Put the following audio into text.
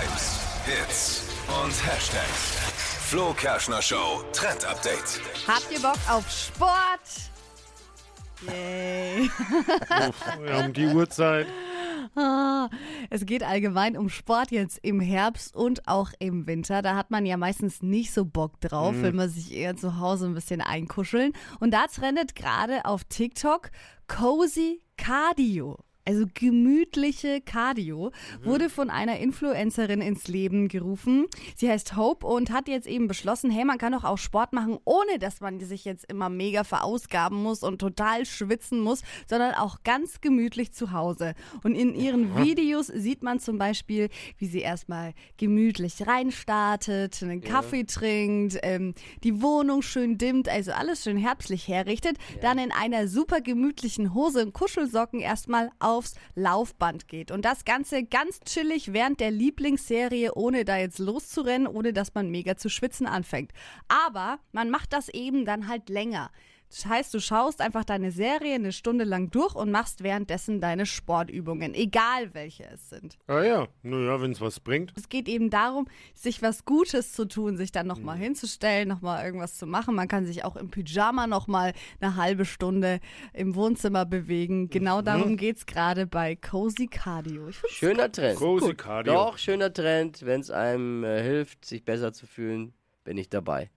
Hypes, Hits und Hashtags. Flo Kerschner Show Trend Update. Habt ihr Bock auf Sport? Yay. Ja, um die Uhrzeit. Ah, Es geht allgemein um Sport jetzt im Herbst und auch im Winter. Da hat man ja meistens nicht so Bock drauf, will man sich eher zu Hause ein bisschen einkuscheln. Und da trendet gerade auf TikTok Cozy Cardio. Also gemütliche Cardio wurde von einer Influencerin ins Leben gerufen. Sie heißt Hope und hat jetzt eben beschlossen, hey, man kann doch auch Sport machen, ohne dass man sich jetzt immer mega verausgaben muss und total schwitzen muss, sondern auch ganz gemütlich zu Hause. Und in ihren Videos sieht man zum Beispiel, wie sie erstmal gemütlich reinstartet, einen Kaffee trinkt, ähm, die Wohnung schön dimmt, also alles schön herbstlich herrichtet, dann in einer super gemütlichen Hose und Kuschelsocken erstmal aufs Laufband geht. Und das Ganze ganz chillig während der Lieblingsserie, ohne da jetzt loszurennen, ohne dass man mega zu schwitzen anfängt. Aber man macht das eben dann halt länger. Das heißt, du schaust einfach deine Serie eine Stunde lang durch und machst währenddessen deine Sportübungen, egal welche es sind. Ah ja, naja, wenn es was bringt. Es geht eben darum, sich was Gutes zu tun, sich dann nochmal hinzustellen, nochmal irgendwas zu machen. Man kann sich auch im Pyjama nochmal eine halbe Stunde im Wohnzimmer bewegen. Genau darum geht's gerade bei Cozy Cardio. Schöner Trend. Große Cardio. Doch, schöner Trend. Wenn es einem äh, hilft, sich besser zu fühlen, bin ich dabei.